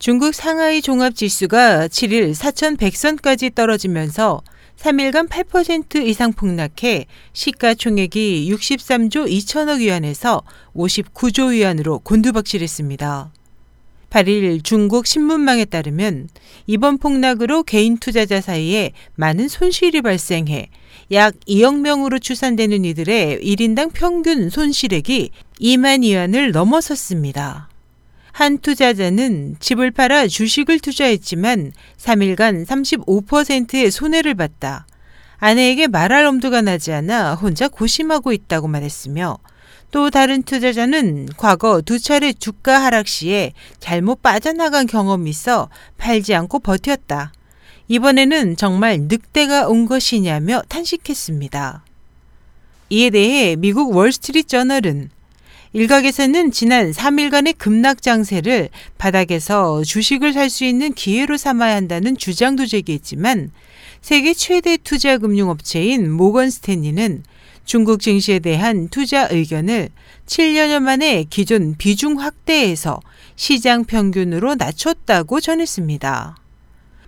중국 상하이 종합지수가 7일 4,100선까지 떨어지면서 3일간 8% 이상 폭락해 시가총액이 63조 2천억 위안에서 59조 위안으로 곤두박질했습니다. 8일 중국 신문망에 따르면 이번 폭락으로 개인 투자자 사이에 많은 손실이 발생해 약 2억 명으로 추산되는 이들의 1인당 평균 손실액이 2만 위안을 넘어섰습니다. 한 투자자는 집을 팔아 주식을 투자했지만 3일간 35%의 손해를 봤다. 아내에게 말할 엄두가 나지 않아 혼자 고심하고 있다고 말했으며 또 다른 투자자는 과거 두 차례 주가 하락 시에 잘못 빠져나간 경험이 있어 팔지 않고 버텼다. 이번에는 정말 늑대가 온 것이냐며 탄식했습니다. 이에 대해 미국 월스트리트 저널은 일각에서는 지난 3일간의 급락 장세를 바닥에서 주식을 살 수 있는 기회로 삼아야 한다는 주장도 제기했지만 세계 최대 투자 금융업체인 모건 스탠리는 중국 증시에 대한 투자 의견을 7년여 만에 기존 비중 확대에서 시장 평균으로 낮췄다고 전했습니다.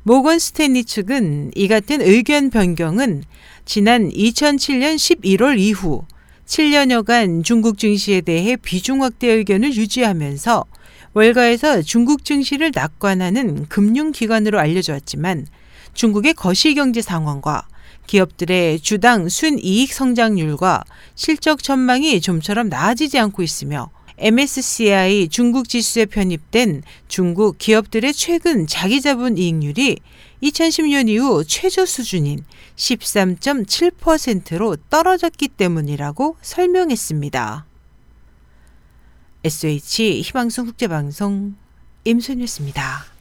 모건 스탠리 측은 이 같은 의견 변경은 지난 2007년 11월 이후 7년여간 중국 증시에 대해 비중 확대 의견을 유지하면서 월가에서 중국 증시를 낙관하는 금융기관으로 알려져 왔지만 중국의 거시경제 상황과 기업들의 주당 순이익 성장률과 실적 전망이 좀처럼 나아지지 않고 있으며 MSCI 중국 지수에 편입된 중국 기업들의 최근 자기자본 이익률이 2010년 이후 최저 수준인 13.7%로 떨어졌기 때문이라고 설명했습니다. SH 희망성 국제방송 임소이었습니다